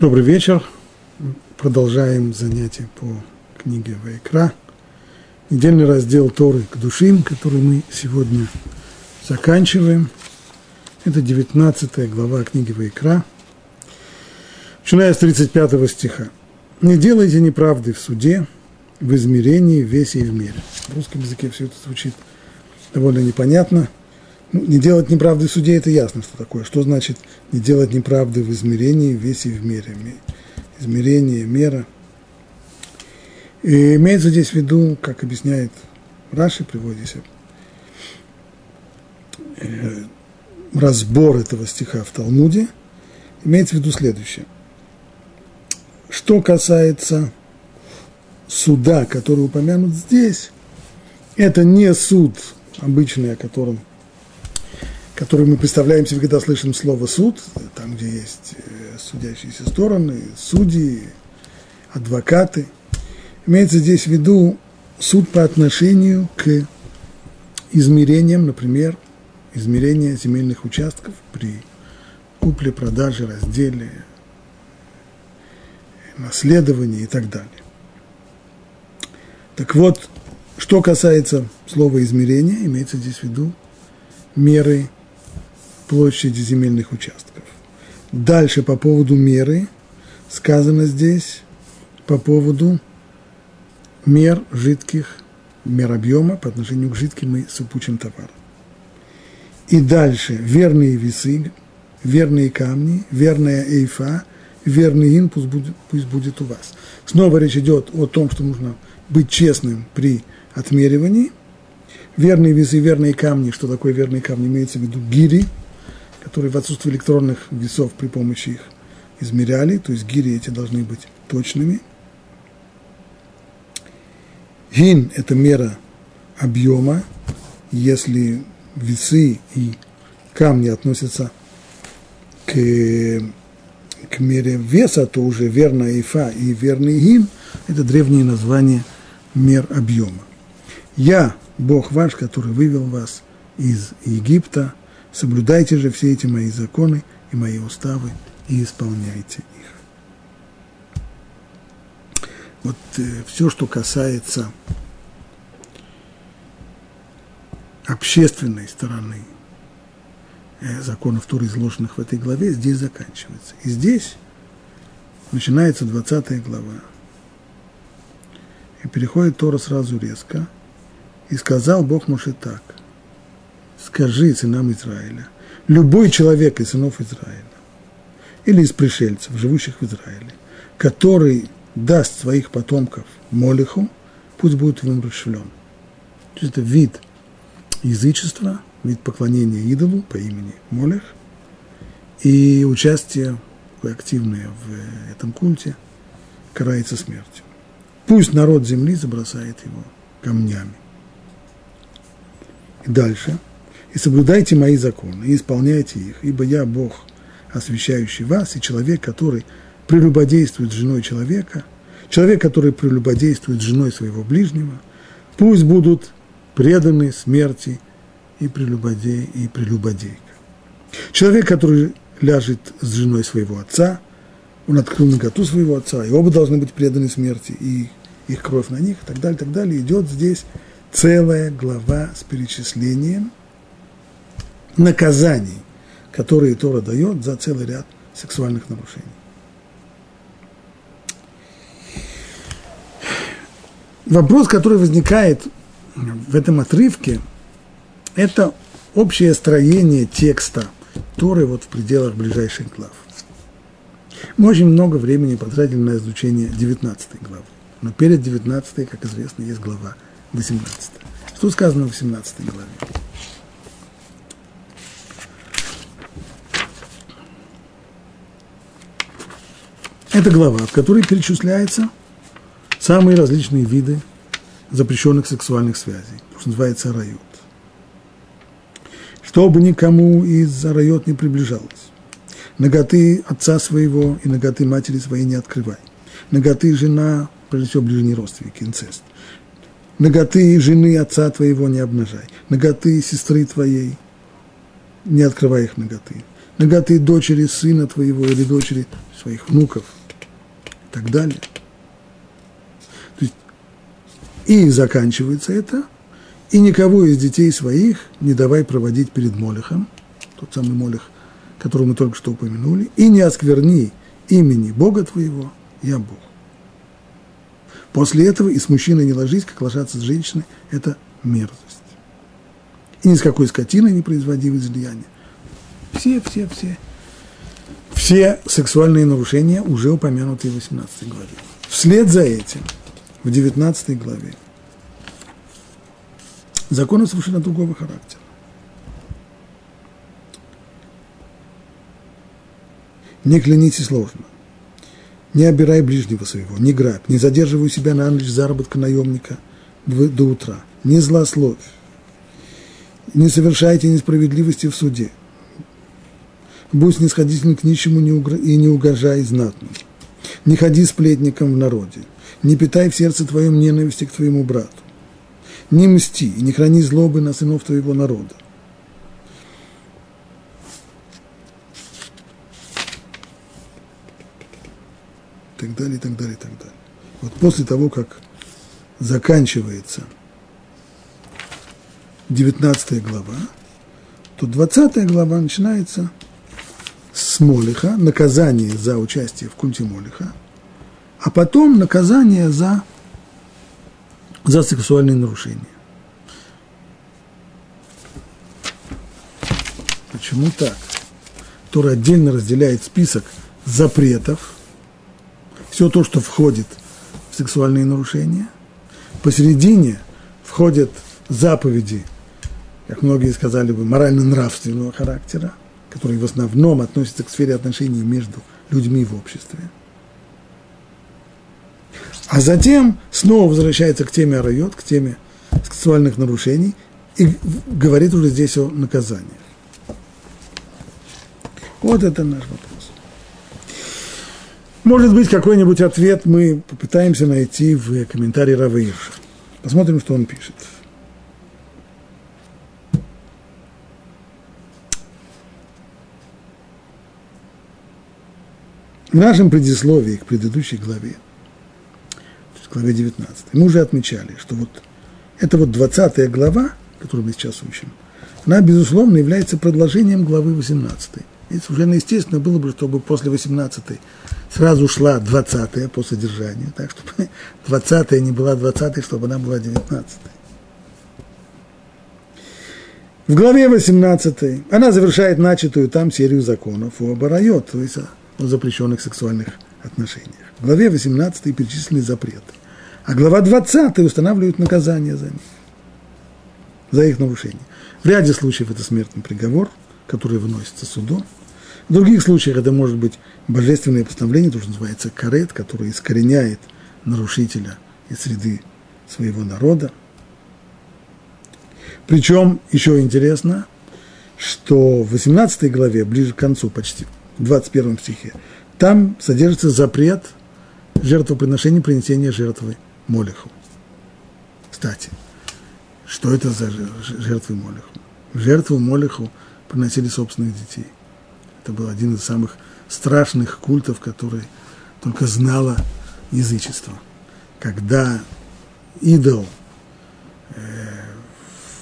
Добрый вечер. Продолжаем занятие по книге Вайкра. Недельный раздел Торы к душим, который мы сегодня заканчиваем. Это 19 глава книги Вайкра, начиная с 35 стиха. «Не делайте неправды в суде, в измерении, в весе и в мере». В русском языке все это звучит довольно непонятно – не делать неправды в суде – это ясно, что такое. Что значит не делать неправды в измерении, в весе и в мере? Измерение, мера. И имеется здесь в виду, как объясняет Раши, приводится э, разбор этого стиха в Талмуде, имеется в виду следующее. Что касается суда, который упомянут здесь, это не суд обычный, о котором который мы представляем себе, когда слышим слово суд, там, где есть э, судящиеся стороны, судьи, адвокаты. Имеется здесь в виду суд по отношению к измерениям, например, измерения земельных участков при купле, продаже, разделе, наследовании и так далее. Так вот, что касается слова измерения, имеется здесь в виду меры площади земельных участков. Дальше по поводу меры сказано здесь по поводу мер жидких, мер объема по отношению к жидким и сыпучим товарам. И дальше верные весы, верные камни, верная эйфа, верный пусть будет, пусть будет у вас. Снова речь идет о том, что нужно быть честным при отмеривании. Верные весы, верные камни, что такое верные камни, имеется в виду гири – которые в отсутствии электронных весов при помощи их измеряли, то есть гири эти должны быть точными. Гин – это мера объема, если весы и камни относятся к, к мере веса, то уже верная ифа и верный гин – это древние названия мер объема. Я, Бог ваш, который вывел вас из Египта – Соблюдайте же все эти мои законы и мои уставы и исполняйте их. Вот э, все, что касается общественной стороны э, законов Туры, изложенных в этой главе, здесь заканчивается. И здесь начинается 20 глава. И переходит Тора сразу резко. И сказал Бог Моше так – скажи сынам Израиля, любой человек из сынов Израиля, или из пришельцев, живущих в Израиле, который даст своих потомков Молиху, пусть будет им умерщвлен. То есть это вид язычества, вид поклонения идолу по имени Молих, и участие активное в этом культе карается смертью. Пусть народ земли забросает его камнями. И дальше – и соблюдайте мои законы, и исполняйте их, ибо я Бог, освящающий вас, и человек, который прелюбодействует с женой человека, человек, который прелюбодействует с женой своего ближнего, пусть будут преданы смерти и прелюбодей, и прелюбодейка. Человек, который ляжет с женой своего отца, он открыл наготу своего отца, и оба должны быть преданы смерти, и их кровь на них, и так далее, и так далее. Идет здесь целая глава с перечислением – наказаний, которые Тора дает за целый ряд сексуальных нарушений. Вопрос, который возникает в этом отрывке, это общее строение текста Торы вот в пределах ближайших глав. Мы очень много времени потратили на изучение 19 главы. Но перед 19, как известно, есть глава 18. Что сказано в 18 главе? Это глава, в которой перечисляются самые различные виды запрещенных сексуальных связей, что называется райот. Чтобы никому из райот не приближалось. Ноготы отца своего и ноготы матери своей не открывай. Ноготы жена, прежде всего, ближний родственник, инцест. Ноготы жены отца твоего не обнажай. Ноготы сестры твоей, не открывай их ноготы. наготы дочери сына твоего или дочери своих внуков так далее. То есть, и заканчивается это, и никого из детей своих не давай проводить перед Молехом, тот самый Молех, которого мы только что упомянули, и не оскверни имени Бога твоего, я Бог. После этого и с мужчиной не ложись, как ложатся с женщиной, это мерзость. И ни с какой скотиной не производи излияния. Все, все, все. Все сексуальные нарушения уже упомянуты в 18 главе. Вслед за этим, в 19 главе, законы совершенно другого характера. Не клянитесь ложно. Не обирай ближнего своего, не грабь, не задерживай себя на ночь заработка наемника до утра, не злословь, не совершайте несправедливости в суде. Будь снисходительным к нищему и не угожай знатному. Не ходи сплетником в народе. Не питай в сердце твоем ненависти к твоему брату. Не мсти и не храни злобы на сынов твоего народа. И так далее, и так далее, и так далее. Вот после того, как заканчивается 19 глава, то 20 глава начинается с Молиха, наказание за участие в культе Молиха, а потом наказание за, за сексуальные нарушения. Почему так? Тора отдельно разделяет список запретов, все то, что входит в сексуальные нарушения. Посередине входят заповеди – как многие сказали бы, морально-нравственного характера, который в основном относится к сфере отношений между людьми в обществе. А затем снова возвращается к теме арайот, к теме сексуальных нарушений и говорит уже здесь о наказаниях. Вот это наш вопрос. Может быть, какой-нибудь ответ мы попытаемся найти в комментарии Рава Ирша. Посмотрим, что он пишет. В нашем предисловии к предыдущей главе, то есть главе 19, мы уже отмечали, что вот эта вот 20 глава, которую мы сейчас учим, она, безусловно, является продолжением главы 18. И совершенно естественно было бы, чтобы после 18 сразу шла 20 по содержанию, так чтобы 20 не была 20, чтобы она была 19. В главе 18 она завершает начатую там серию законов о барайот, то есть о запрещенных сексуальных отношениях. В главе 18 перечислены запреты. А глава 20 устанавливает наказание за них, за их нарушение. В ряде случаев это смертный приговор, который выносится судом. В других случаях это может быть божественное постановление, то, что называется карет, которое искореняет нарушителя из среды своего народа. Причем еще интересно, что в 18 главе, ближе к концу почти, в 21 стихе, там содержится запрет жертвоприношения, принесения жертвы Молеху. Кстати, что это за жертвы Молеху? Жертву Молеху приносили собственных детей. Это был один из самых страшных культов, который только знало язычество. Когда идол, э,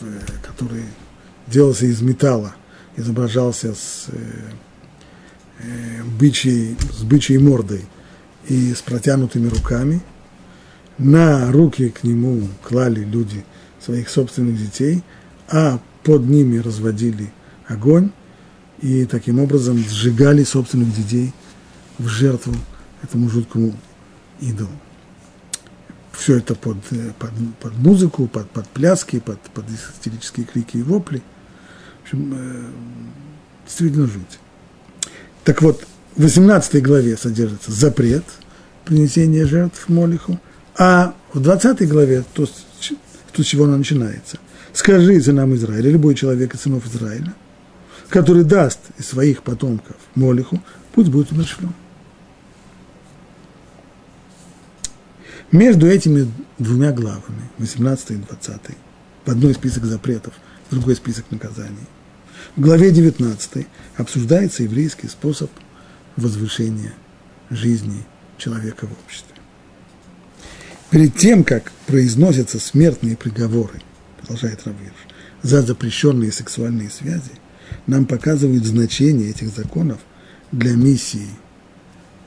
э, который делался из металла, изображался с э, бычьей, с бычьей мордой и с протянутыми руками. На руки к нему клали люди своих собственных детей, а под ними разводили огонь и таким образом сжигали собственных детей в жертву этому жуткому идолу. Все это под, э, под, под музыку, под, под пляски, под, под истерические крики и вопли. В общем, э, действительно жуть. Так вот, в 18 главе содержится запрет принесения жертв Молиху, а в 20 главе, то, то, с чего она начинается, скажи сынам Израиля, любой человек из сынов Израиля, который даст из своих потомков Молиху, пусть будет умерщвлен. Между этими двумя главами, 18 и 20, в одной список запретов, в другой список наказаний, В главе 19 обсуждается еврейский способ возвышения жизни человека в обществе. Перед тем, как произносятся смертные приговоры, продолжает Равирш, за запрещенные сексуальные связи, нам показывают значение этих законов для миссии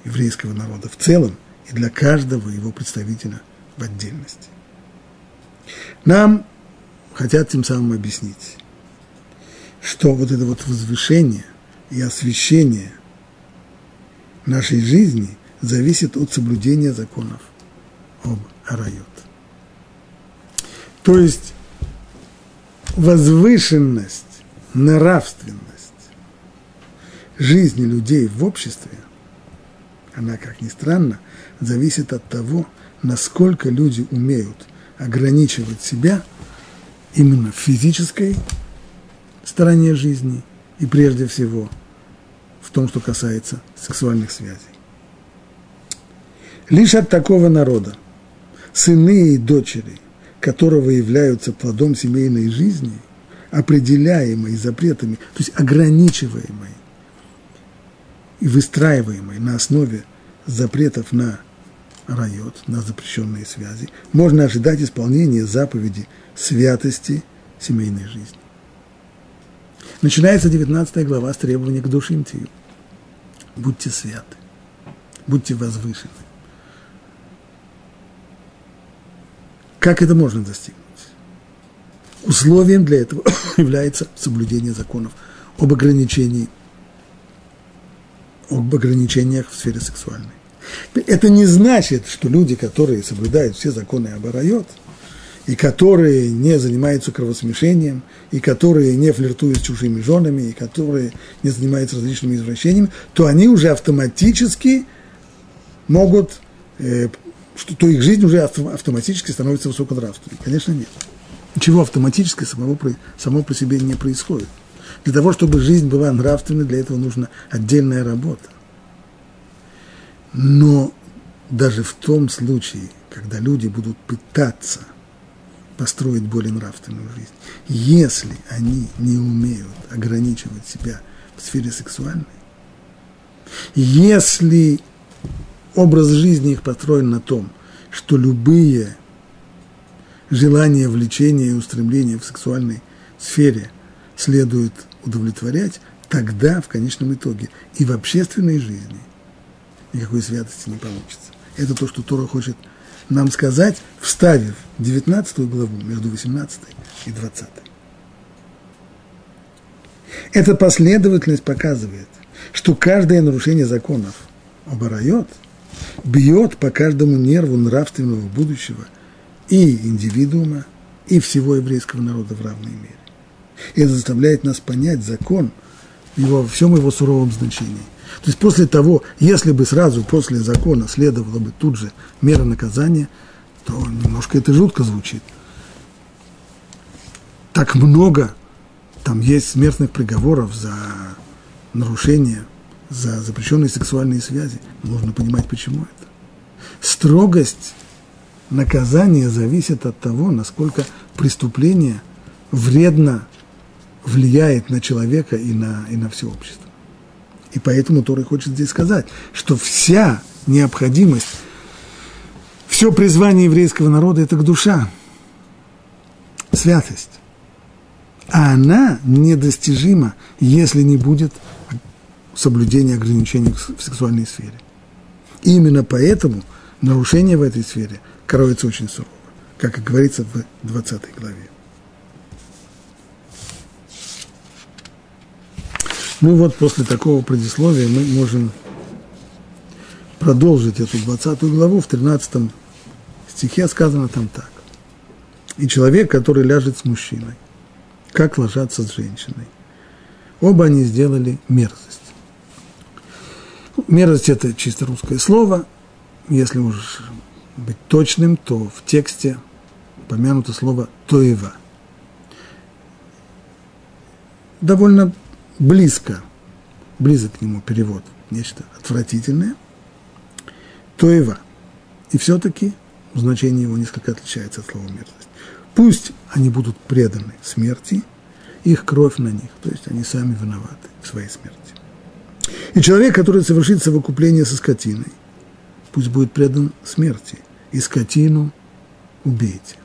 еврейского народа в целом и для каждого его представителя в отдельности. Нам хотят тем самым объяснить, что вот это вот возвышение и освящение нашей жизни зависит от соблюдения законов об арайот. То есть возвышенность, нравственность жизни людей в обществе, она, как ни странно, зависит от того, насколько люди умеют ограничивать себя именно физической стороне жизни и прежде всего в том, что касается сексуальных связей. Лишь от такого народа сыны и дочери, которого являются плодом семейной жизни, определяемой запретами, то есть ограничиваемой и выстраиваемой на основе запретов на райот, на запрещенные связи, можно ожидать исполнения заповеди святости семейной жизни. Начинается 19 глава с требования к душим тию. Будьте святы, будьте возвышены. Как это можно достигнуть? Условием для этого является соблюдение законов об ограничении, об ограничениях в сфере сексуальной. Это не значит, что люди, которые соблюдают все законы об арайот, и которые не занимаются кровосмешением, и которые не флиртуют с чужими женами, и которые не занимаются различными извращениями, то они уже автоматически могут э, что то их жизнь уже автоматически становится высоконравственной. Конечно, нет. Ничего автоматически самого, само по себе не происходит. Для того, чтобы жизнь была нравственной, для этого нужна отдельная работа. Но даже в том случае, когда люди будут пытаться построить более нравственную жизнь, если они не умеют ограничивать себя в сфере сексуальной, если образ жизни их построен на том, что любые желания, влечения и устремления в сексуальной сфере следует удовлетворять, тогда в конечном итоге и в общественной жизни никакой святости не получится. Это то, что Тора хочет нам сказать, вставив 19 главу между 18 и 20. Эта последовательность показывает, что каждое нарушение законов оборает – бьет по каждому нерву нравственного будущего и индивидуума, и всего еврейского народа в равной мере. И это заставляет нас понять закон его, во всем его суровом значении. То есть после того, если бы сразу после закона следовало бы тут же мера наказания, то немножко это жутко звучит. Так много там есть смертных приговоров за нарушение за запрещенные сексуальные связи. Нужно понимать, почему это. Строгость наказания зависит от того, насколько преступление вредно влияет на человека и на, и на все общество. И поэтому Торы хочет здесь сказать, что вся необходимость, все призвание еврейского народа – это к душа, святость. А она недостижима, если не будет соблюдения ограничений в сексуальной сфере. И именно поэтому нарушение в этой сфере кроется очень сурово, как и говорится в 20 главе. Ну вот после такого предисловия мы можем продолжить эту 20 главу. В 13 стихе сказано там так. «И человек, который ляжет с мужчиной, как ложатся с женщиной, оба они сделали мерзость. Мерзость – это чисто русское слово. Если уж быть точным, то в тексте упомянуто слово «тоева». Довольно близко, близок к нему перевод, нечто отвратительное. Тоева. И все-таки значение его несколько отличается от слова мерзость. Пусть они будут преданы смерти, их кровь на них. То есть они сами виноваты в своей смерти. И человек, который совершит совокупление со скотиной, пусть будет предан смерти, и скотину убейте.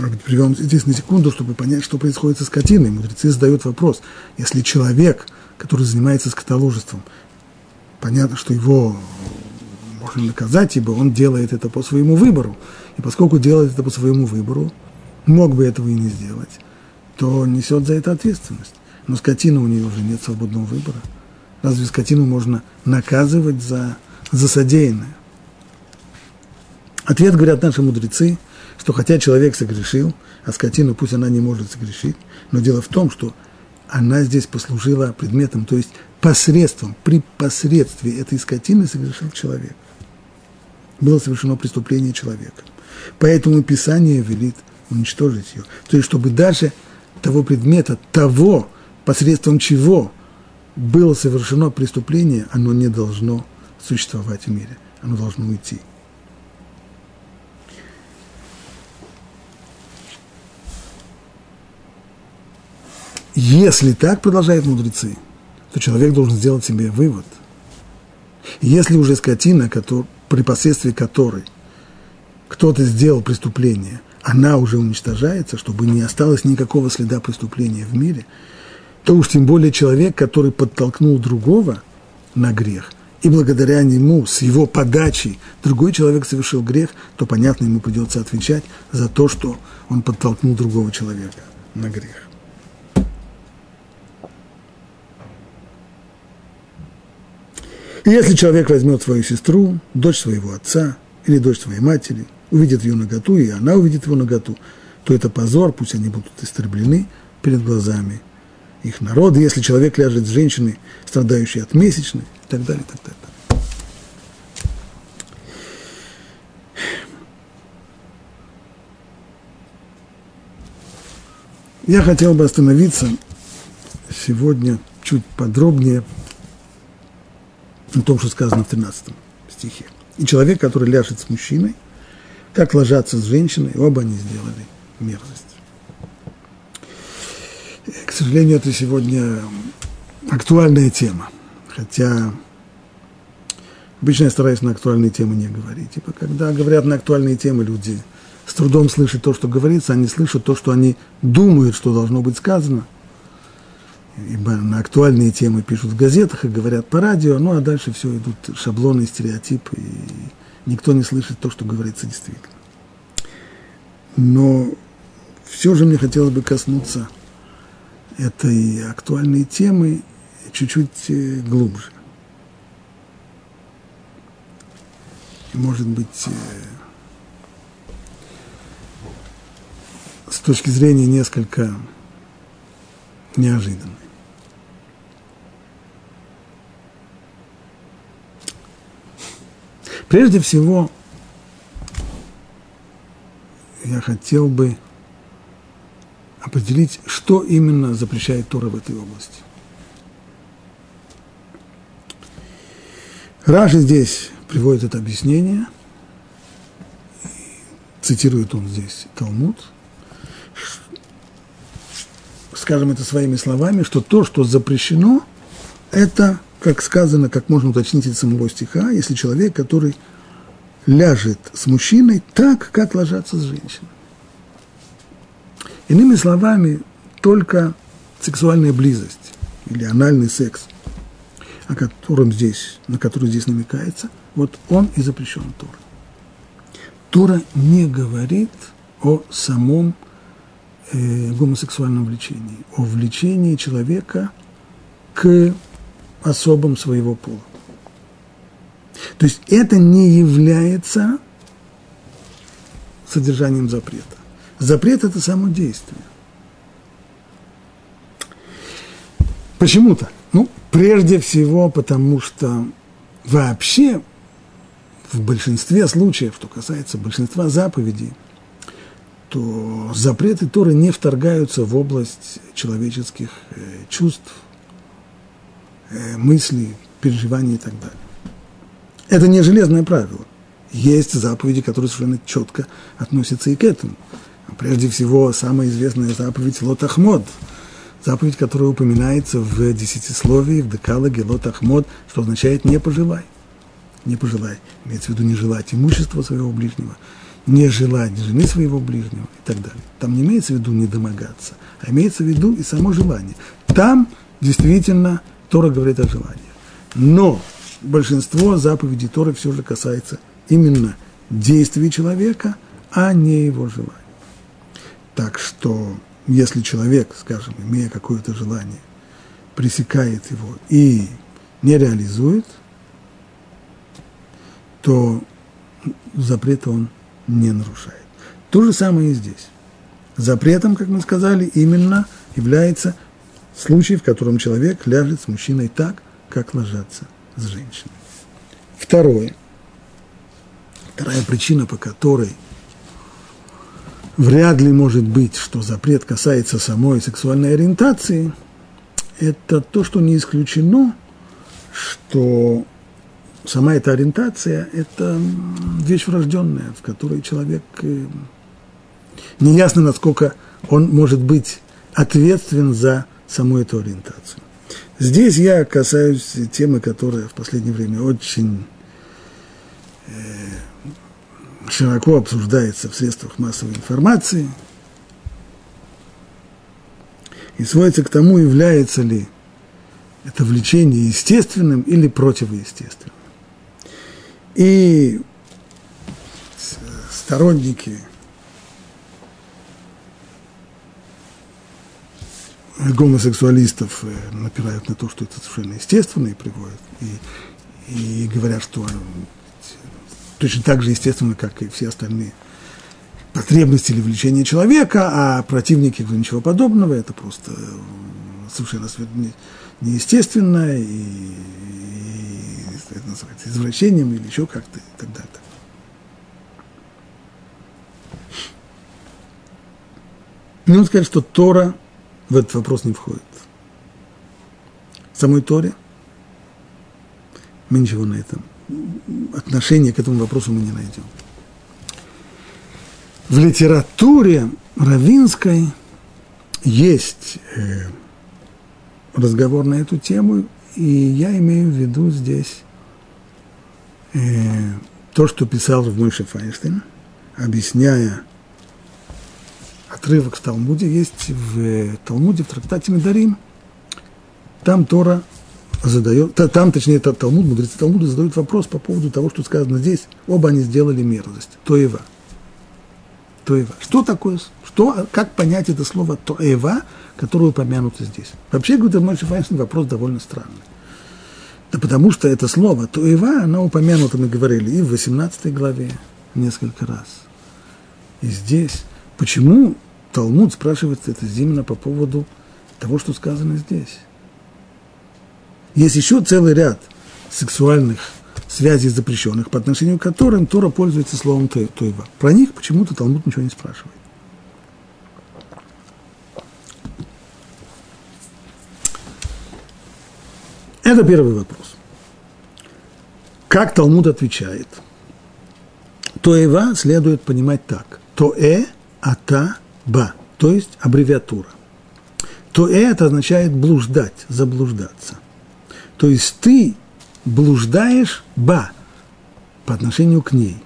Может быть, здесь на секунду, чтобы понять, что происходит со скотиной. Мудрецы задают вопрос. Если человек, который занимается скотоложеством, понятно, что его можно наказать, ибо он делает это по своему выбору. И поскольку делает это по своему выбору, мог бы этого и не сделать, то несет за это ответственность. Но скотина у нее уже нет свободного выбора. Разве скотину можно наказывать за, за содеянное? Ответ говорят наши мудрецы, что хотя человек согрешил, а скотину пусть она не может согрешить, но дело в том, что она здесь послужила предметом, то есть посредством, при посредстве этой скотины согрешил человек. Было совершено преступление человека. Поэтому Писание велит уничтожить ее. То есть, чтобы даже того предмета, того, посредством чего было совершено преступление, оно не должно существовать в мире. Оно должно уйти. Если так, продолжают мудрецы, то человек должен сделать себе вывод. Если уже скотина, который, при последствии которой кто-то сделал преступление, она уже уничтожается, чтобы не осталось никакого следа преступления в мире, то уж тем более человек, который подтолкнул другого на грех, и благодаря нему, с его подачей, другой человек совершил грех, то, понятно, ему придется отвечать за то, что он подтолкнул другого человека на грех. Если человек возьмет свою сестру, дочь своего отца или дочь своей матери, увидит ее наготу, и она увидит его наготу, то это позор, пусть они будут истреблены перед глазами их народа, если человек ляжет с женщиной, страдающей от месячной, и так далее, и так далее. Я хотел бы остановиться сегодня чуть подробнее на том, что сказано в 13 стихе. И человек, который ляжет с мужчиной, как ложатся с женщиной, оба они сделали мерзость. К сожалению, это сегодня актуальная тема. Хотя обычно я стараюсь на актуальные темы не говорить. Типа, когда говорят на актуальные темы, люди с трудом слышат то, что говорится, они слышат то, что они думают, что должно быть сказано – ибо на актуальные темы пишут в газетах и говорят по радио, ну а дальше все идут шаблоны, стереотипы, и никто не слышит то, что говорится действительно. Но все же мне хотелось бы коснуться этой актуальной темы чуть-чуть э, глубже. Может быть, э, с точки зрения несколько неожиданной. Прежде всего, я хотел бы определить, что именно запрещает Тора в этой области. Раши здесь приводит это объяснение, цитирует он здесь Талмуд, скажем это своими словами, что то, что запрещено, это как сказано, как можно уточнить из самого стиха, если человек, который ляжет с мужчиной так, как ложатся с женщиной. Иными словами, только сексуальная близость или анальный секс, о котором здесь, на который здесь намекается, вот он и запрещен Тора. Тора не говорит о самом э, гомосексуальном влечении, о влечении человека к особам своего пола. То есть это не является содержанием запрета. Запрет – это само действие. Почему-то. Ну, прежде всего, потому что вообще в большинстве случаев, что касается большинства заповедей, то запреты Торы не вторгаются в область человеческих э, чувств, мысли, переживания и так далее. Это не железное правило. Есть заповеди, которые совершенно четко относятся и к этому. Прежде всего, самая известная заповедь Лот Ахмод, заповедь, которая упоминается в десятисловии, в декалоге Лот Ахмод, что означает «не пожелай». Не пожелай, имеется в виду не желать имущества своего ближнего, не желать жены своего ближнего и так далее. Там не имеется в виду не домогаться, а имеется в виду и само желание. Там действительно Тора говорит о желании. Но большинство заповедей Торы все же касается именно действий человека, а не его желания. Так что, если человек, скажем, имея какое-то желание, пресекает его и не реализует, то запрета он не нарушает. То же самое и здесь. Запретом, как мы сказали, именно является случай, в котором человек ляжет с мужчиной так, как ложатся с женщиной. Второе. Вторая причина, по которой вряд ли может быть, что запрет касается самой сексуальной ориентации, это то, что не исключено, что сама эта ориентация – это вещь врожденная, в которой человек э, неясно, насколько он может быть ответственен за саму эту ориентацию. Здесь я касаюсь темы, которая в последнее время очень э, широко обсуждается в средствах массовой информации и сводится к тому, является ли это влечение естественным или противоестественным. И сторонники гомосексуалистов э, напирают на то, что это совершенно естественно и приводят, и, и говорят, что точно так же естественно, как и все остальные потребности или влечения человека, а противники говорят, ничего подобного, это просто совершенно неестественно и, и это называется извращением или еще как-то и так далее. Нужно сказать, что Тора в этот вопрос не входит. В самой Торе мы ничего на этом, отношения к этому вопросу мы не найдем. В литературе равинской есть э, разговор на эту тему, и я имею в виду здесь э, то, что писал в Мойше Файнштейн, объясняя отрывок в Талмуде, есть в Талмуде, в трактате Медарим, там Тора задает, там, точнее, Талмуд, мудрецы Талмуда задают вопрос по поводу того, что сказано здесь, оба они сделали мерзость, тоева. Тоева. Что такое, что, как понять это слово тоева, которое упомянуто здесь? Вообще, говорит Мойши Файнштейн, вопрос довольно странный. Да потому что это слово тоева, оно упомянуто, мы говорили, и в 18 главе несколько раз. И здесь. Почему Талмуд спрашивает это именно по поводу того, что сказано здесь. Есть еще целый ряд сексуальных связей запрещенных, по отношению к которым Тора пользуется словом Тойва. Про них почему-то Талмуд ничего не спрашивает. Это первый вопрос. Как Талмуд отвечает? Тоева следует понимать так. Toe, ата, ба, то есть аббревиатура. То это означает блуждать, заблуждаться. То есть ты блуждаешь ба по отношению к ней.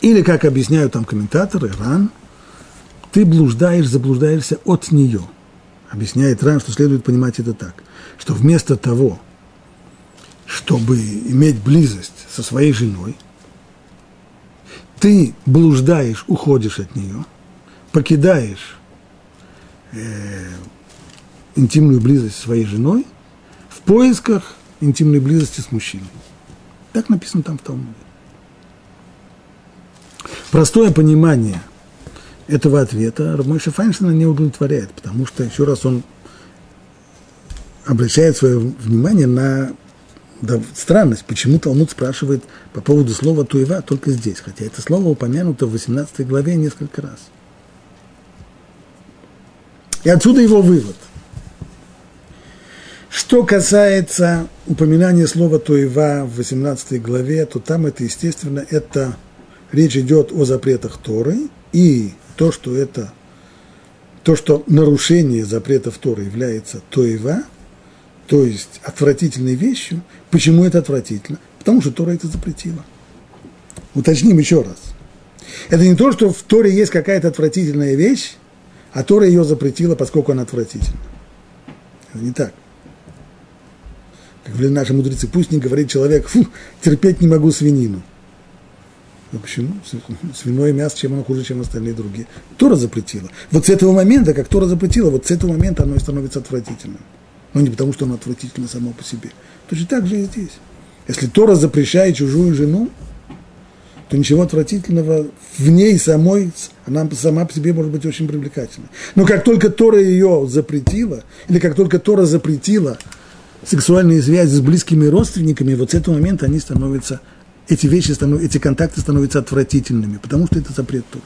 Или, как объясняют там комментаторы, ран, ты блуждаешь, заблуждаешься от нее. Объясняет ран, что следует понимать это так, что вместо того, чтобы иметь близость со своей женой, ты блуждаешь, уходишь от нее – покидаешь э, интимную близость со своей женой в поисках интимной близости с мужчиной. Так написано там в Талмуде. Простое понимание этого ответа Рамойша Файнштейна не удовлетворяет, потому что, еще раз, он обращает свое внимание на да, странность, почему Талмуд спрашивает по поводу слова «туева» только здесь, хотя это слово упомянуто в 18 главе несколько раз – и отсюда его вывод. Что касается упоминания слова «тоева» в 18 главе, то там это, естественно, это речь идет о запретах Торы и то, что это, то, что нарушение запретов Торы является тоева, то есть отвратительной вещью, почему это отвратительно? Потому что Тора это запретила. Уточним еще раз. Это не то, что в Торе есть какая-то отвратительная вещь, а Тора ее запретила, поскольку она отвратительна. Это не так. Как говорили наши мудрецы, пусть не говорит человек, фу, терпеть не могу свинину. Ну почему? Свиное мясо, чем оно хуже, чем остальные другие. Тора запретила. Вот с этого момента, как Тора запретила, вот с этого момента оно и становится отвратительным. Но не потому, что оно отвратительно само по себе. Точно так же и здесь. Если Тора запрещает чужую жену, то ничего отвратительного в ней самой, она сама по себе может быть очень привлекательна. Но как только Тора ее запретила, или как только Тора запретила сексуальные связи с близкими родственниками, вот с этого момента они становятся, эти вещи, эти контакты становятся отвратительными, потому что это запрет Тора.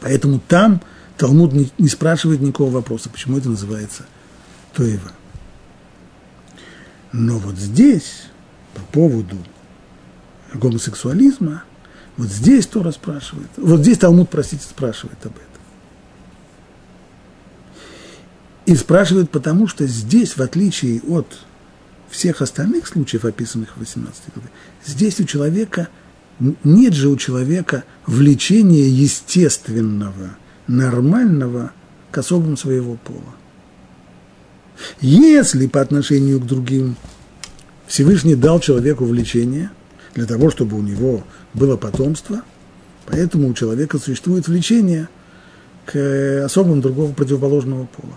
Поэтому там Талмуд не, не спрашивает никакого вопроса, почему это называется Тоева. Но вот здесь, по поводу гомосексуализма, вот здесь Тора спрашивает, вот здесь Талмуд, простите, спрашивает об этом. И спрашивает потому, что здесь, в отличие от всех остальных случаев, описанных в 18 главе, здесь у человека, нет же у человека влечения естественного, нормального к особым своего пола. Если по отношению к другим Всевышний дал человеку влечение для того, чтобы у него было потомство, поэтому у человека существует влечение к особым другого противоположного пола.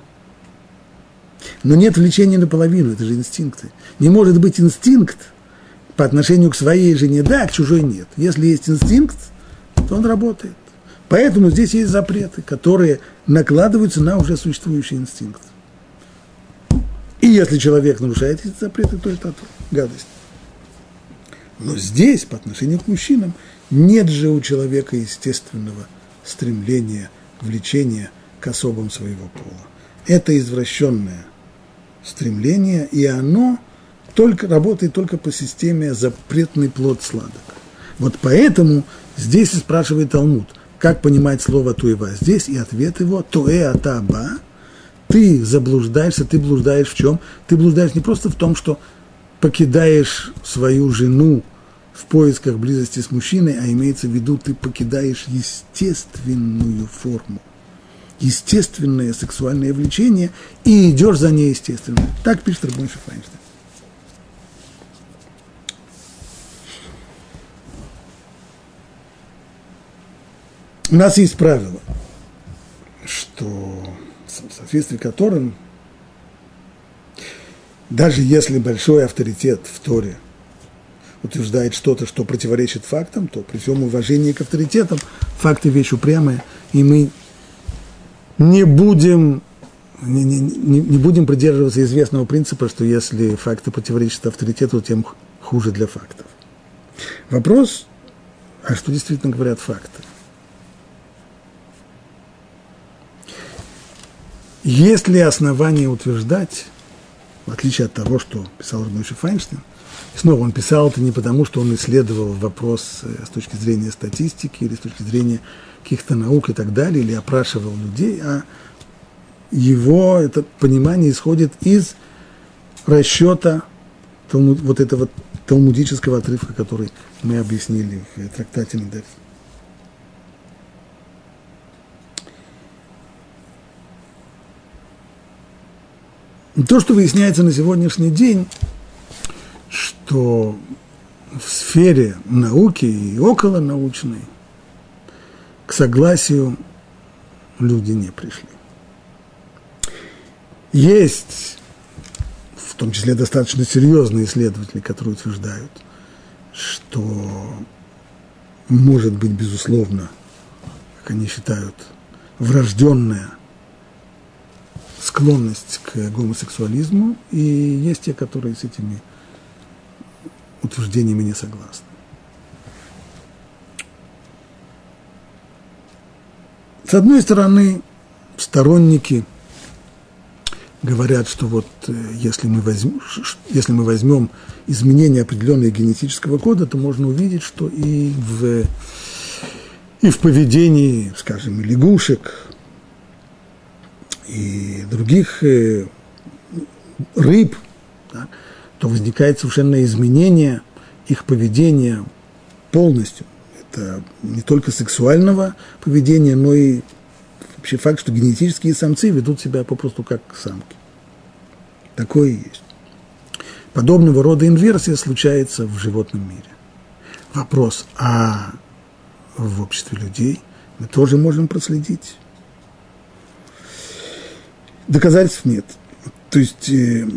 Но нет влечения наполовину, это же инстинкты. Не может быть инстинкт по отношению к своей жене, да, к чужой нет. Если есть инстинкт, то он работает. Поэтому здесь есть запреты, которые накладываются на уже существующий инстинкт. И если человек нарушает эти запреты, то это гадость. Но здесь, по отношению к мужчинам, нет же у человека естественного стремления, влечения к особам своего пола. Это извращенное стремление, и оно только, работает только по системе запретный плод сладок. Вот поэтому здесь и спрашивает Талмуд, как понимать слово туева. Здесь и ответ его туэ атаба, ты заблуждаешься, ты блуждаешь в чем? Ты блуждаешь не просто в том, что покидаешь свою жену в поисках близости с мужчиной, а имеется в виду, ты покидаешь естественную форму, естественное сексуальное влечение и идешь за неестественным. Так пишет Рабон Файнштейн. У нас есть правило, что в соответствии которым даже если большой авторитет в Торе утверждает что-то, что противоречит фактам, то при всем уважении к авторитетам факты вещь упрямая, и мы не будем, не, не, не будем придерживаться известного принципа, что если факты противоречат авторитету, тем хуже для фактов. Вопрос, а что действительно говорят факты? Есть ли основания утверждать, в отличие от того, что писал Рабойши Файнштейн, снова он писал это не потому, что он исследовал вопрос э, с точки зрения статистики или с точки зрения каких-то наук и так далее, или опрашивал людей, а его это понимание исходит из расчета вот этого талмудического отрывка, который мы объяснили в трактате Медарь. То, что выясняется на сегодняшний день, что в сфере науки и околонаучной к согласию люди не пришли. Есть, в том числе достаточно серьезные исследователи, которые утверждают, что может быть, безусловно, как они считают, врожденная склонность к гомосексуализму, и есть те, которые с этими утверждениями не согласны. С одной стороны, сторонники говорят, что вот э, если мы возьмем, если мы возьмем изменение определенного генетического кода, то можно увидеть, что и в и в поведении, скажем, лягушек и других э, рыб, да, то возникает совершенно изменение их поведения полностью. Это не только сексуального поведения, но и вообще факт, что генетические самцы ведут себя попросту как самки. Такое есть. Подобного рода инверсия случается в животном мире. Вопрос, а в обществе людей мы тоже можем проследить? Доказательств нет. То есть, э,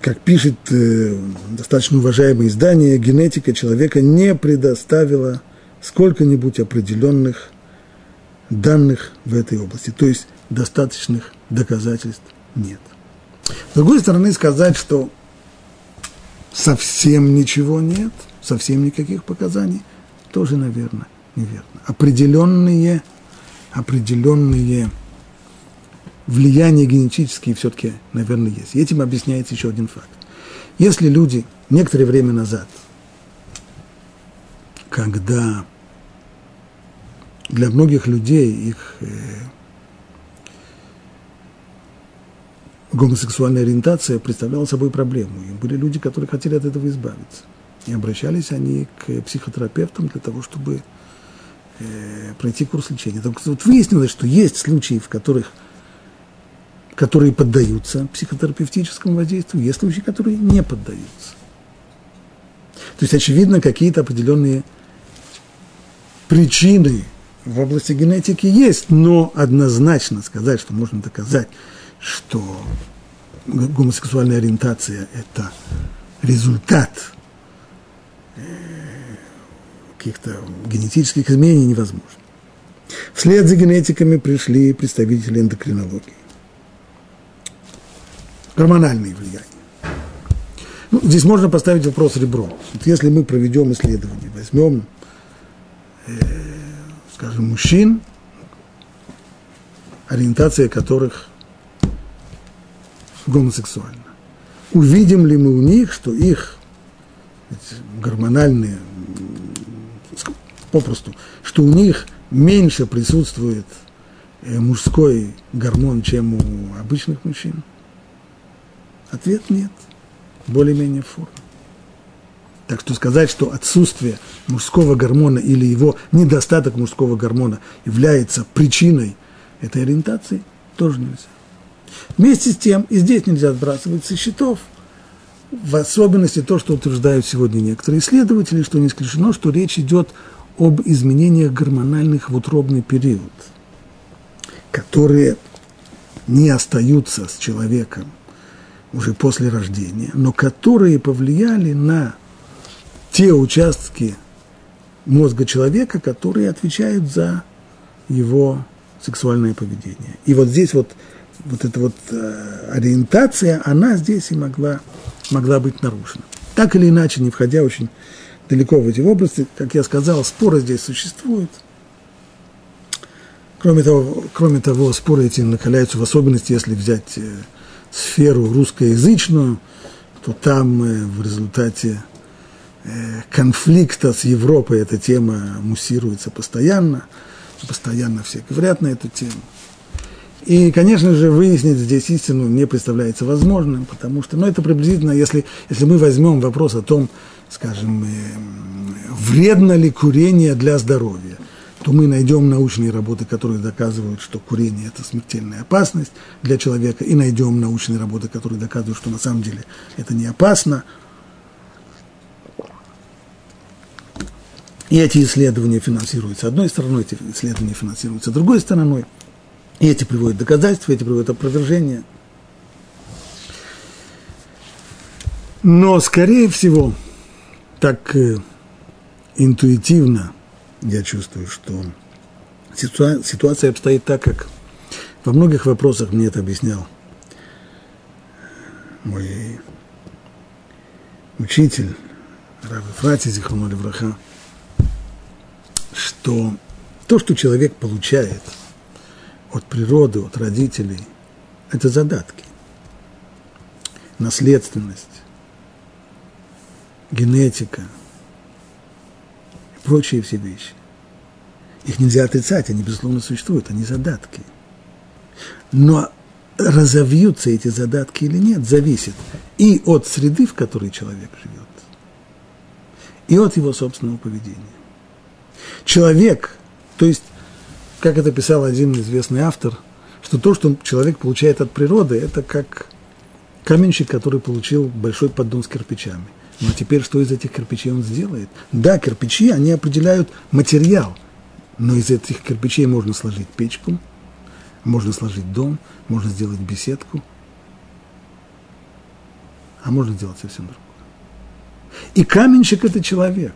как пишет э, достаточно уважаемое издание, генетика человека не предоставила сколько-нибудь определенных данных в этой области. То есть, достаточных доказательств нет. С другой стороны, сказать, что совсем ничего нет, совсем никаких показаний, тоже, наверное, неверно. Определенные, определенные влияния генетические все-таки, наверное, есть. И этим объясняется еще один факт. Если люди некоторое время назад, когда для многих людей их э, гомосексуальная ориентация представляла собой проблему. И были люди, которые хотели от этого избавиться. И обращались они к психотерапевтам для того, чтобы э, пройти курс лечения. Так вот выяснилось, что есть случаи, в которых, которые поддаются психотерапевтическому воздействию, есть случаи, которые не поддаются. То есть, очевидно, какие-то определенные причины в области генетики есть, но однозначно сказать, что можно доказать, что гомосексуальная ориентация – это результат э, каких-то генетических изменений невозможно. Вслед за генетиками пришли представители эндокринологии. Гормональные влияния. Ну, здесь можно поставить вопрос ребром. Вот если мы проведем исследование, возьмем, э, скажем, мужчин, ориентация которых гомосексуально. Увидим ли мы у них, что их гормональные, попросту, что у них меньше присутствует э, мужской гормон, чем у обычных мужчин? Ответ нет. Более-менее форма. Так что сказать, что отсутствие мужского гормона или его недостаток мужского гормона является причиной этой ориентации, тоже нельзя. Вместе с тем, и здесь нельзя сбрасывать со счетов, в особенности то, что утверждают сегодня некоторые исследователи, что не исключено, что речь идет об изменениях гормональных в утробный период, которые не остаются с человеком уже после рождения, но которые повлияли на те участки мозга человека, которые отвечают за его сексуальное поведение. И вот здесь вот вот эта вот э, ориентация, она здесь и могла, могла быть нарушена. Так или иначе, не входя очень далеко в эти области, как я сказал, споры здесь существуют. Кроме того, кроме того, споры эти накаляются в особенности, если взять э, сферу русскоязычную, то там в результате э, конфликта с Европой эта тема муссируется постоянно, постоянно все говорят на эту тему. И, конечно же, выяснить здесь истину не представляется возможным, потому что, ну, это приблизительно, если, если мы возьмем вопрос о том, скажем, э, вредно ли курение для здоровья, то мы найдем научные работы, которые доказывают, что курение – это смертельная опасность для человека, и найдем научные работы, которые доказывают, что на самом деле это не опасно. И эти исследования финансируются одной стороной, эти исследования финансируются другой стороной – и эти приводят доказательства, эти приводят опровержения. Но, скорее всего, так э, интуитивно я чувствую, что ситуация, ситуация обстоит так, как во многих вопросах мне это объяснял мой учитель, Рав Фрати Зихону Левраха, что то, что человек получает – от природы, от родителей, это задатки, наследственность, генетика прочие все вещи. Их нельзя отрицать, они, безусловно, существуют, они задатки. Но разовьются эти задатки или нет, зависит и от среды, в которой человек живет, и от его собственного поведения. Человек, то есть, как это писал один известный автор, что то, что человек получает от природы, это как каменщик, который получил большой поддон с кирпичами. Ну а теперь что из этих кирпичей он сделает? Да, кирпичи, они определяют материал, но из этих кирпичей можно сложить печку, можно сложить дом, можно сделать беседку, а можно сделать совсем другое. И каменщик – это человек.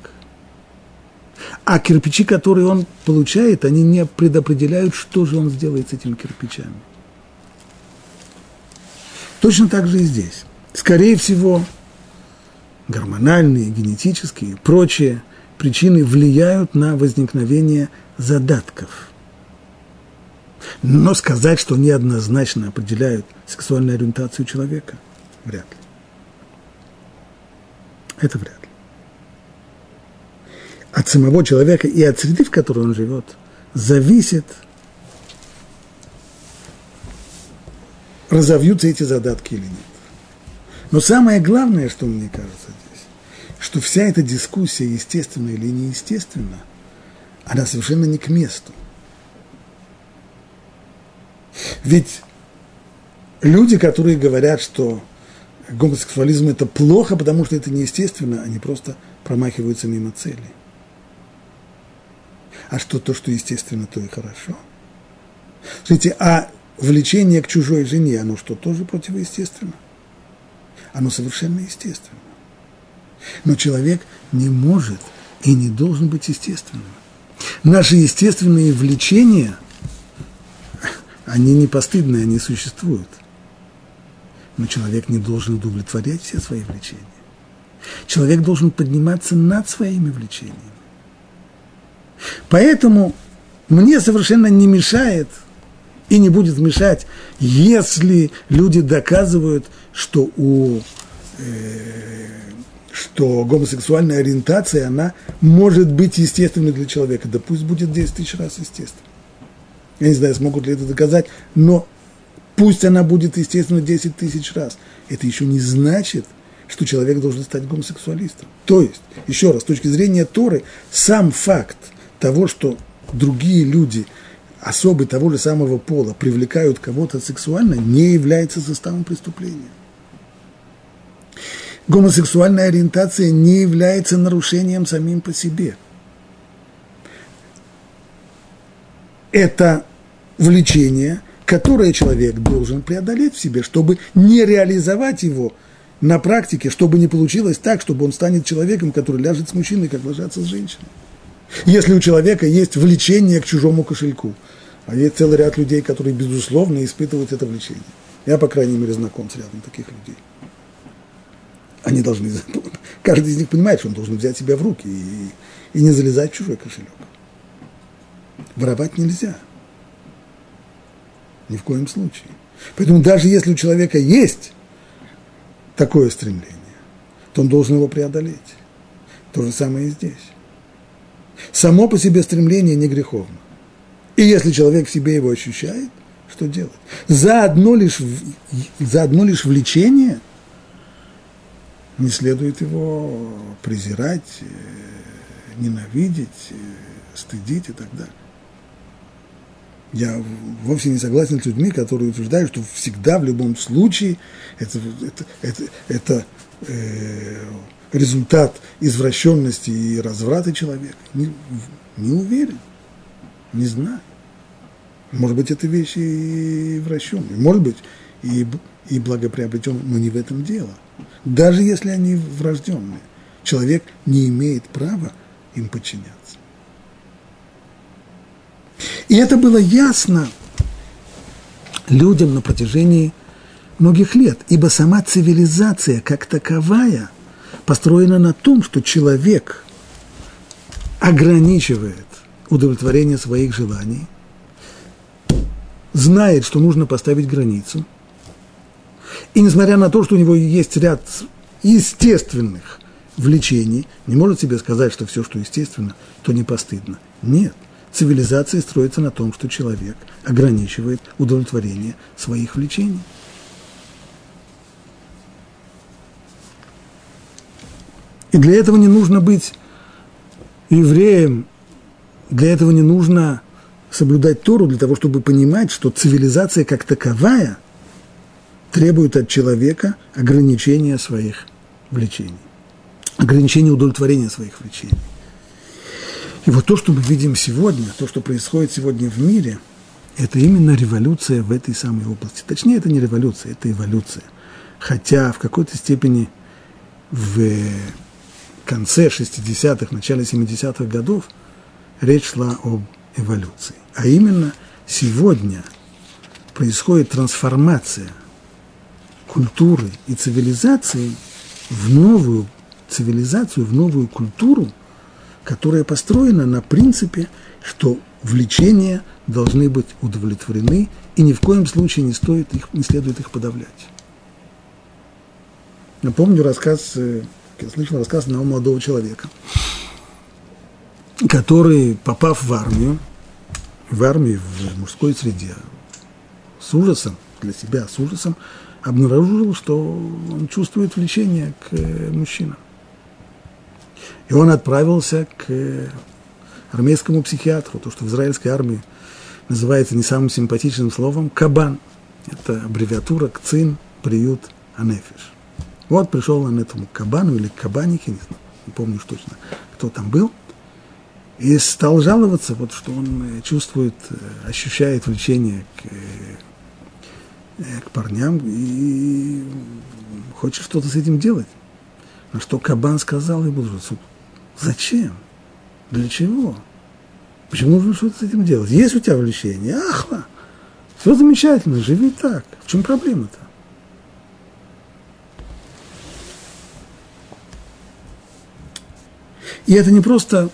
А кирпичи, которые он получает, они не предопределяют, что же он сделает с этими кирпичами. Точно так же и здесь. Скорее всего, гормональные, генетические, прочие причины влияют на возникновение задатков. Но сказать, что неоднозначно определяют сексуальную ориентацию человека, вряд ли. Это вряд ли. От самого человека и от среды, в которой он живет, зависит, разовьются эти задатки или нет. Но самое главное, что мне кажется что вся эта дискуссия, естественно или неестественно, она совершенно не к месту. Ведь люди, которые говорят, что гомосексуализм это плохо, потому что это неестественно, они просто промахиваются мимо цели. А что то, что естественно, то и хорошо. Смотрите, а влечение к чужой жене, оно что, тоже противоестественно? Оно совершенно естественно. Но человек не может и не должен быть естественным. Наши естественные влечения, они не постыдные, они существуют но человек не должен удовлетворять все свои влечения. Человек должен подниматься над своими влечениями. Поэтому мне совершенно не мешает и не будет мешать, если люди доказывают, что у э, что гомосексуальная ориентация, она может быть естественной для человека. Да пусть будет 10 тысяч раз естественно. Я не знаю, смогут ли это доказать, но Пусть она будет, естественно, 10 тысяч раз. Это еще не значит, что человек должен стать гомосексуалистом. То есть, еще раз, с точки зрения Торы, сам факт того, что другие люди, особы того же самого пола, привлекают кого-то сексуально, не является составом преступления. Гомосексуальная ориентация не является нарушением самим по себе. Это влечение – которое человек должен преодолеть в себе, чтобы не реализовать его на практике, чтобы не получилось так, чтобы он станет человеком, который ляжет с мужчиной, как ложатся с женщиной. Если у человека есть влечение к чужому кошельку, а есть целый ряд людей, которые, безусловно, испытывают это влечение. Я, по крайней мере, знаком с рядом таких людей. Они должны, каждый из них понимает, что он должен взять себя в руки и, и не залезать в чужой кошелек. Воровать нельзя – ни в коем случае. Поэтому даже если у человека есть такое стремление, то он должен его преодолеть. То же самое и здесь. Само по себе стремление не греховно. И если человек в себе его ощущает, что делать? За одно лишь, за одно лишь влечение не следует его презирать, э, ненавидеть, э, стыдить и так далее. Я вовсе не согласен с людьми, которые утверждают, что всегда, в любом случае, это, это, это, это э, результат извращенности и разврата человека. Не, не уверен, не знаю. Может быть, это вещи и вращенные, может быть, и, и благоприобретенные, но не в этом дело. Даже если они врожденные, человек не имеет права им подчиняться. И это было ясно людям на протяжении многих лет, ибо сама цивилизация как таковая построена на том, что человек ограничивает удовлетворение своих желаний, знает, что нужно поставить границу, и несмотря на то, что у него есть ряд естественных влечений, не может себе сказать, что все, что естественно, то не постыдно. Нет – цивилизация строится на том, что человек ограничивает удовлетворение своих влечений. И для этого не нужно быть евреем, для этого не нужно соблюдать Тору, для того, чтобы понимать, что цивилизация как таковая требует от человека ограничения своих влечений, ограничения удовлетворения своих влечений. И вот то, что мы видим сегодня, то, что происходит сегодня в мире, это именно революция в этой самой области. Точнее, это не революция, это эволюция. Хотя в какой-то степени в конце 60-х, начале 70-х годов речь шла об эволюции. А именно сегодня происходит трансформация культуры и цивилизации в новую цивилизацию, в новую культуру, которая построена на принципе, что влечения должны быть удовлетворены, и ни в коем случае не, стоит их, не следует их подавлять. Напомню рассказ, э, я слышал рассказ одного молодого человека, который, попав в армию, в армии, в мужской среде, с ужасом, для себя с ужасом, обнаружил, что он чувствует влечение к э, мужчинам. И он отправился к э, армейскому психиатру, то, что в израильской армии называется не самым симпатичным словом, кабан. Это аббревиатура КЦИН, приют Анефиш. Вот пришел он этому кабану или кабанике, не, знаю, не помню уж точно, кто там был, и стал жаловаться, вот, что он э, чувствует, ощущает влечение к, к парням и хочет что-то с этим делать. На что Кабан сказал ему, зачем? Для чего? Почему нужно что-то с этим делать? Есть у тебя влечение? Ахла! Все замечательно, живи так. В чем проблема-то? И это не просто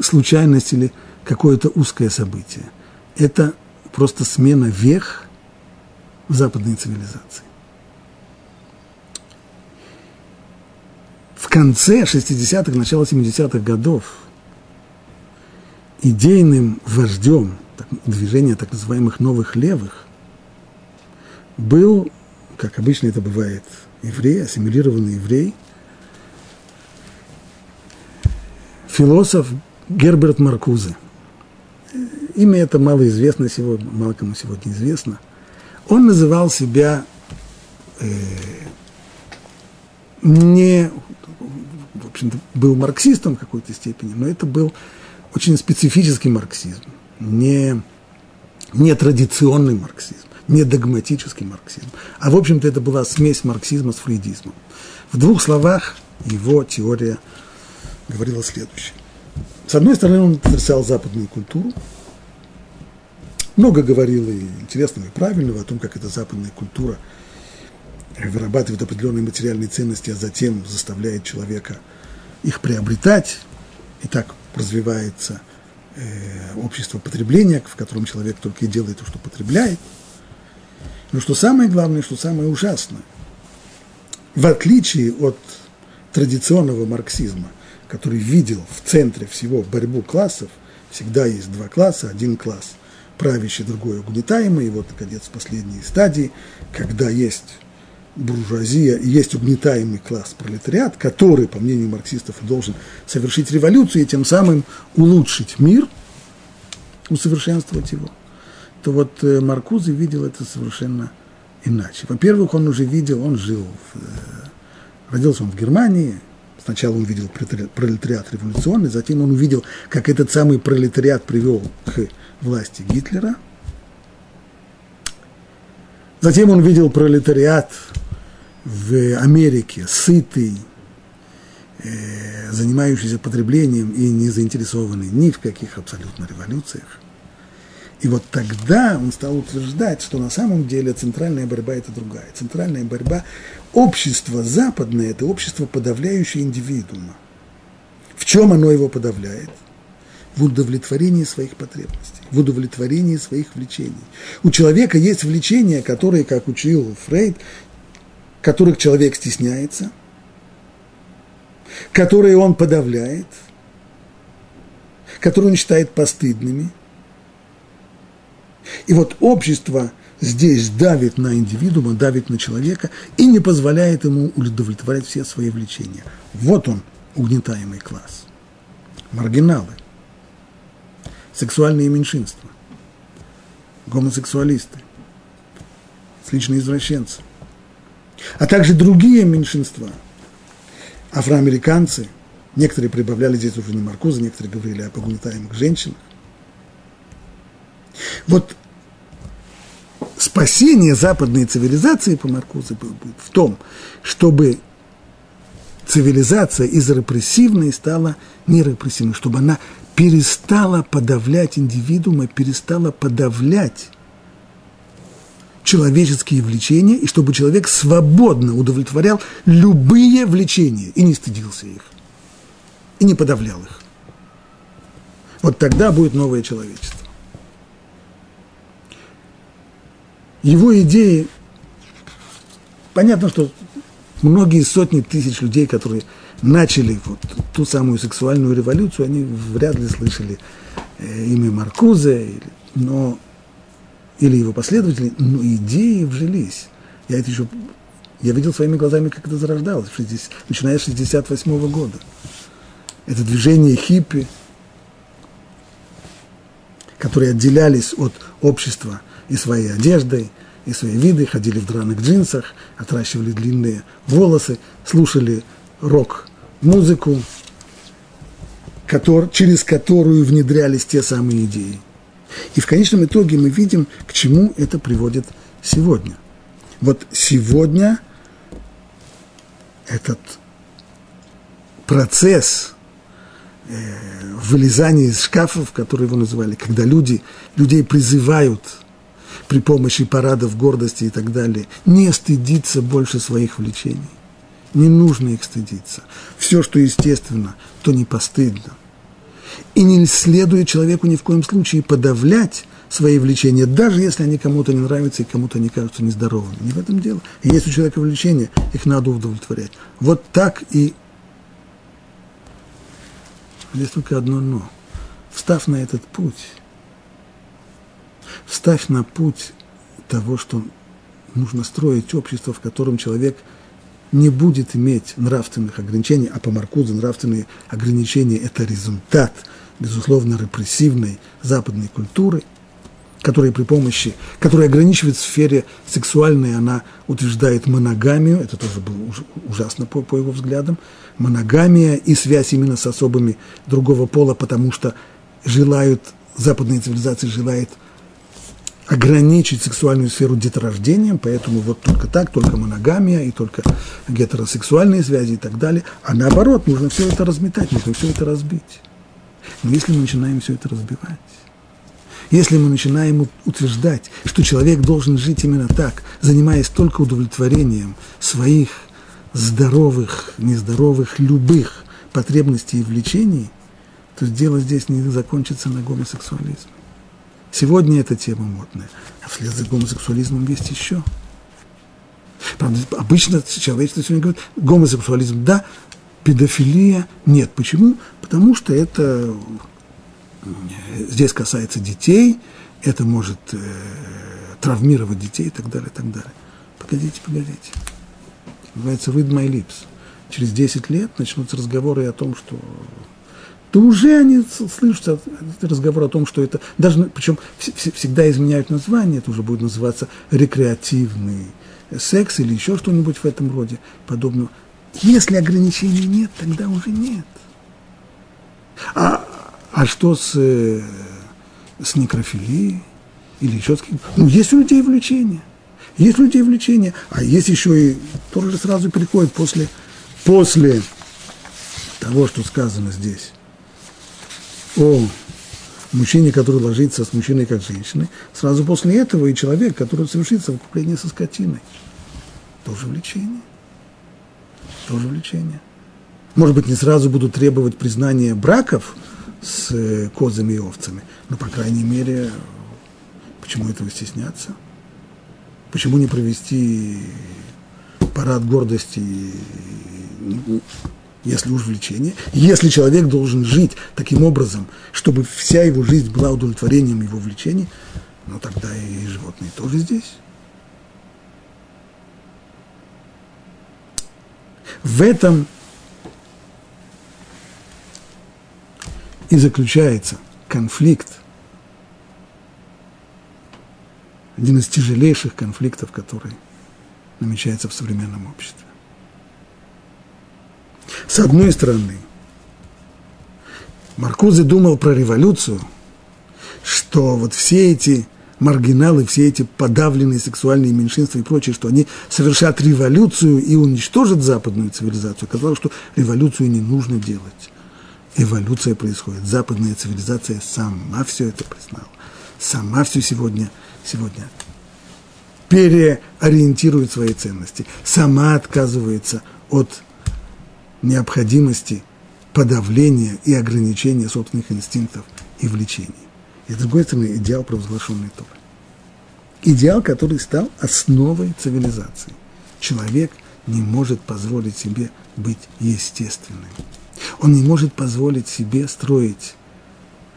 случайность или какое-то узкое событие. Это просто смена вех в западной цивилизации. В конце 60-х, начало 70-х годов идейным вождем движения так называемых новых левых был, как обычно это бывает, еврей, ассимилированный еврей, философ Герберт Маркузе. Имя это малоизвестно сегодня, мало кому сегодня известно. Он называл себя э, не, в общем-то, был марксистом в какой-то степени, но это был очень специфический марксизм, не, не традиционный марксизм, не догматический марксизм. А, в общем-то, это была смесь марксизма с фрейдизмом. В двух словах его теория говорила следующее. С одной стороны, он отрицал западную культуру, много говорил и интересного, и правильного о том, как эта западная культура вырабатывает определенные материальные ценности, а затем заставляет человека их приобретать. И так развивается э, общество потребления, в котором человек только и делает то, что потребляет. Но что самое главное, что самое ужасное, в отличие от традиционного марксизма, который видел в центре всего борьбу классов, всегда есть два класса, один класс правящий, другой угнетаемый, и вот, наконец, последние стадии, когда есть буржуазия есть угнетаемый класс пролетариат, который, по мнению марксистов, должен совершить революцию и тем самым улучшить мир, усовершенствовать его, то вот э, Маркузе видел это совершенно иначе. Во-первых, он уже видел, он жил, в, э, родился он в Германии, сначала он видел пролетариат революционный, затем он увидел, как этот самый пролетариат привел к власти Гитлера, затем он видел пролетариат в Америке сытый, э, занимающийся потреблением и не заинтересованный ни в каких абсолютно революциях. И вот тогда он стал утверждать, что на самом деле центральная борьба – это другая. Центральная борьба – общество западное – это общество, подавляющее индивидуума. В чем оно его подавляет? В удовлетворении своих потребностей, в удовлетворении своих влечений. У человека есть влечения, которые, как учил Фрейд, которых человек стесняется, которые он подавляет, которые он считает постыдными. И вот общество здесь давит на индивидуума, давит на человека и не позволяет ему удовлетворять все свои влечения. Вот он, угнетаемый класс. Маргиналы, сексуальные меньшинства, гомосексуалисты, личные извращенцы, а также другие меньшинства, афроамериканцы, некоторые прибавляли здесь уже не Маркуза, некоторые говорили о погнетаемых женщинах. Вот спасение западной цивилизации по Маркузе в том, чтобы цивилизация из репрессивной стала нерепрессивной, чтобы она перестала подавлять индивидуума, перестала подавлять человеческие влечения, и чтобы человек свободно удовлетворял любые влечения и не стыдился их, и не подавлял их. Вот тогда будет новое человечество. Его идеи, понятно, что многие сотни тысяч людей, которые начали вот ту самую сексуальную революцию, они вряд ли слышали э, имя Маркузе, но, или его последователи, но идеи вжились. Я это еще, я видел своими глазами, как это зарождалось, 60, начиная с 68 года. Это движение хиппи, которые отделялись от общества и своей одеждой, и своей видой, ходили в драных джинсах, отращивали длинные волосы, слушали рок-музыку, который, через которую внедрялись те самые идеи. И в конечном итоге мы видим, к чему это приводит сегодня. Вот сегодня этот процесс э, вылезания из шкафов, которые его называли, когда люди, людей призывают при помощи парадов гордости и так далее, не стыдиться больше своих влечений. Не нужно их стыдиться. Все, что естественно, то не постыдно. И не следует человеку ни в коем случае подавлять свои влечения, даже если они кому-то не нравятся и кому-то не кажутся нездоровыми. Не в этом дело. И есть у человека влечения, их надо удовлетворять. Вот так и... Здесь только одно «но». Встав на этот путь, вставь на путь того, что нужно строить общество, в котором человек не будет иметь нравственных ограничений, а по Маркузе нравственные ограничения – это результат, безусловно, репрессивной западной культуры, которая при помощи, которая ограничивает в сфере сексуальной, она утверждает моногамию, это тоже было ужасно по, по его взглядам, моногамия и связь именно с особыми другого пола, потому что желают, западная цивилизация желает – ограничить сексуальную сферу деторождением, поэтому вот только так, только моногамия и только гетеросексуальные связи и так далее. А наоборот, нужно все это разметать, нужно все это разбить. Но если мы начинаем все это разбивать, если мы начинаем утверждать, что человек должен жить именно так, занимаясь только удовлетворением своих здоровых, нездоровых, любых потребностей и влечений, то дело здесь не закончится на гомосексуализме. Сегодня эта тема модная, а вслед за гомосексуализмом есть еще. Правда, обычно человечество сегодня говорит, гомосексуализм да, педофилия нет. Почему? Потому что это здесь касается детей, это может э, травмировать детей и так далее, и так далее. Погодите, погодите. Называется «Read my lips». Через 10 лет начнутся разговоры о том, что то уже они слышат разговор о том, что это, даже, причем всегда изменяют название, это уже будет называться рекреативный секс или еще что-нибудь в этом роде подобного. Если ограничений нет, тогда уже нет. А, а что с, э, с некрофилией или еще с каким Ну, есть у людей влечение. Есть у людей влечение. А есть еще и, тоже сразу переходит после, после того, что сказано здесь о мужчине, который ложится с мужчиной как женщиной, сразу после этого и человек, который совершит совокупление со скотиной. Тоже влечение. Тоже влечение. Может быть, не сразу будут требовать признания браков с э, козами и овцами, но, по крайней мере, почему этого стесняться? Почему не провести парад гордости если уж влечение, если человек должен жить таким образом, чтобы вся его жизнь была удовлетворением его влечений, ну тогда и животные тоже здесь. В этом и заключается конфликт, один из тяжелейших конфликтов, который намечается в современном обществе. С одной стороны, Маркузе думал про революцию, что вот все эти маргиналы, все эти подавленные сексуальные меньшинства и прочее, что они совершат революцию и уничтожат западную цивилизацию. Казалось, что революцию не нужно делать. Эволюция происходит. Западная цивилизация сама все это признала. Сама все сегодня, сегодня переориентирует свои ценности. Сама отказывается от необходимости подавления и ограничения собственных инстинктов и влечений. И с другой стороны, идеал провозглашенной Торы. Идеал, который стал основой цивилизации. Человек не может позволить себе быть естественным. Он не может позволить себе строить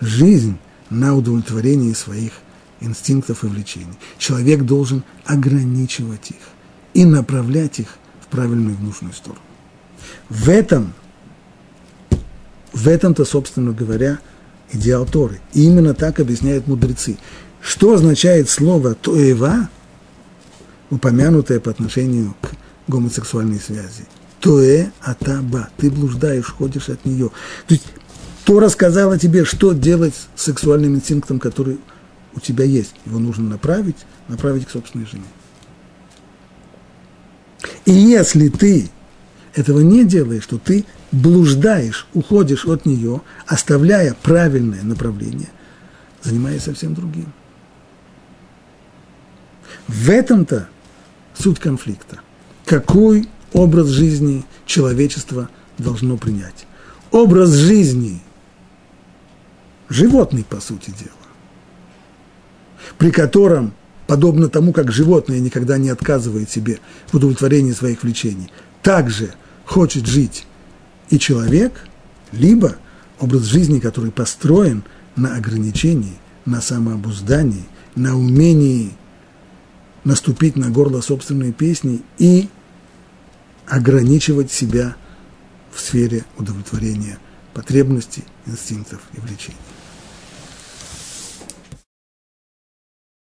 жизнь на удовлетворении своих инстинктов и влечений. Человек должен ограничивать их и направлять их в правильную и нужную сторону. В этом, в этом-то, собственно говоря, идеал Торы. И именно так объясняют мудрецы. Что означает слово «тоева», упомянутое по отношению к гомосексуальной связи? Тоэ атаба. Ты блуждаешь, ходишь от нее. То есть Тора сказала тебе, что делать с сексуальным инстинктом, который у тебя есть. Его нужно направить, направить к собственной жене. И если ты этого не делаешь, то ты блуждаешь, уходишь от нее, оставляя правильное направление, занимаясь совсем другим. В этом-то суть конфликта. Какой образ жизни человечество должно принять? Образ жизни животный, по сути дела, при котором, подобно тому, как животное никогда не отказывает себе в удовлетворении своих влечений, также хочет жить и человек, либо образ жизни, который построен на ограничении, на самообуздании, на умении наступить на горло собственной песни и ограничивать себя в сфере удовлетворения потребностей, инстинктов и влечений.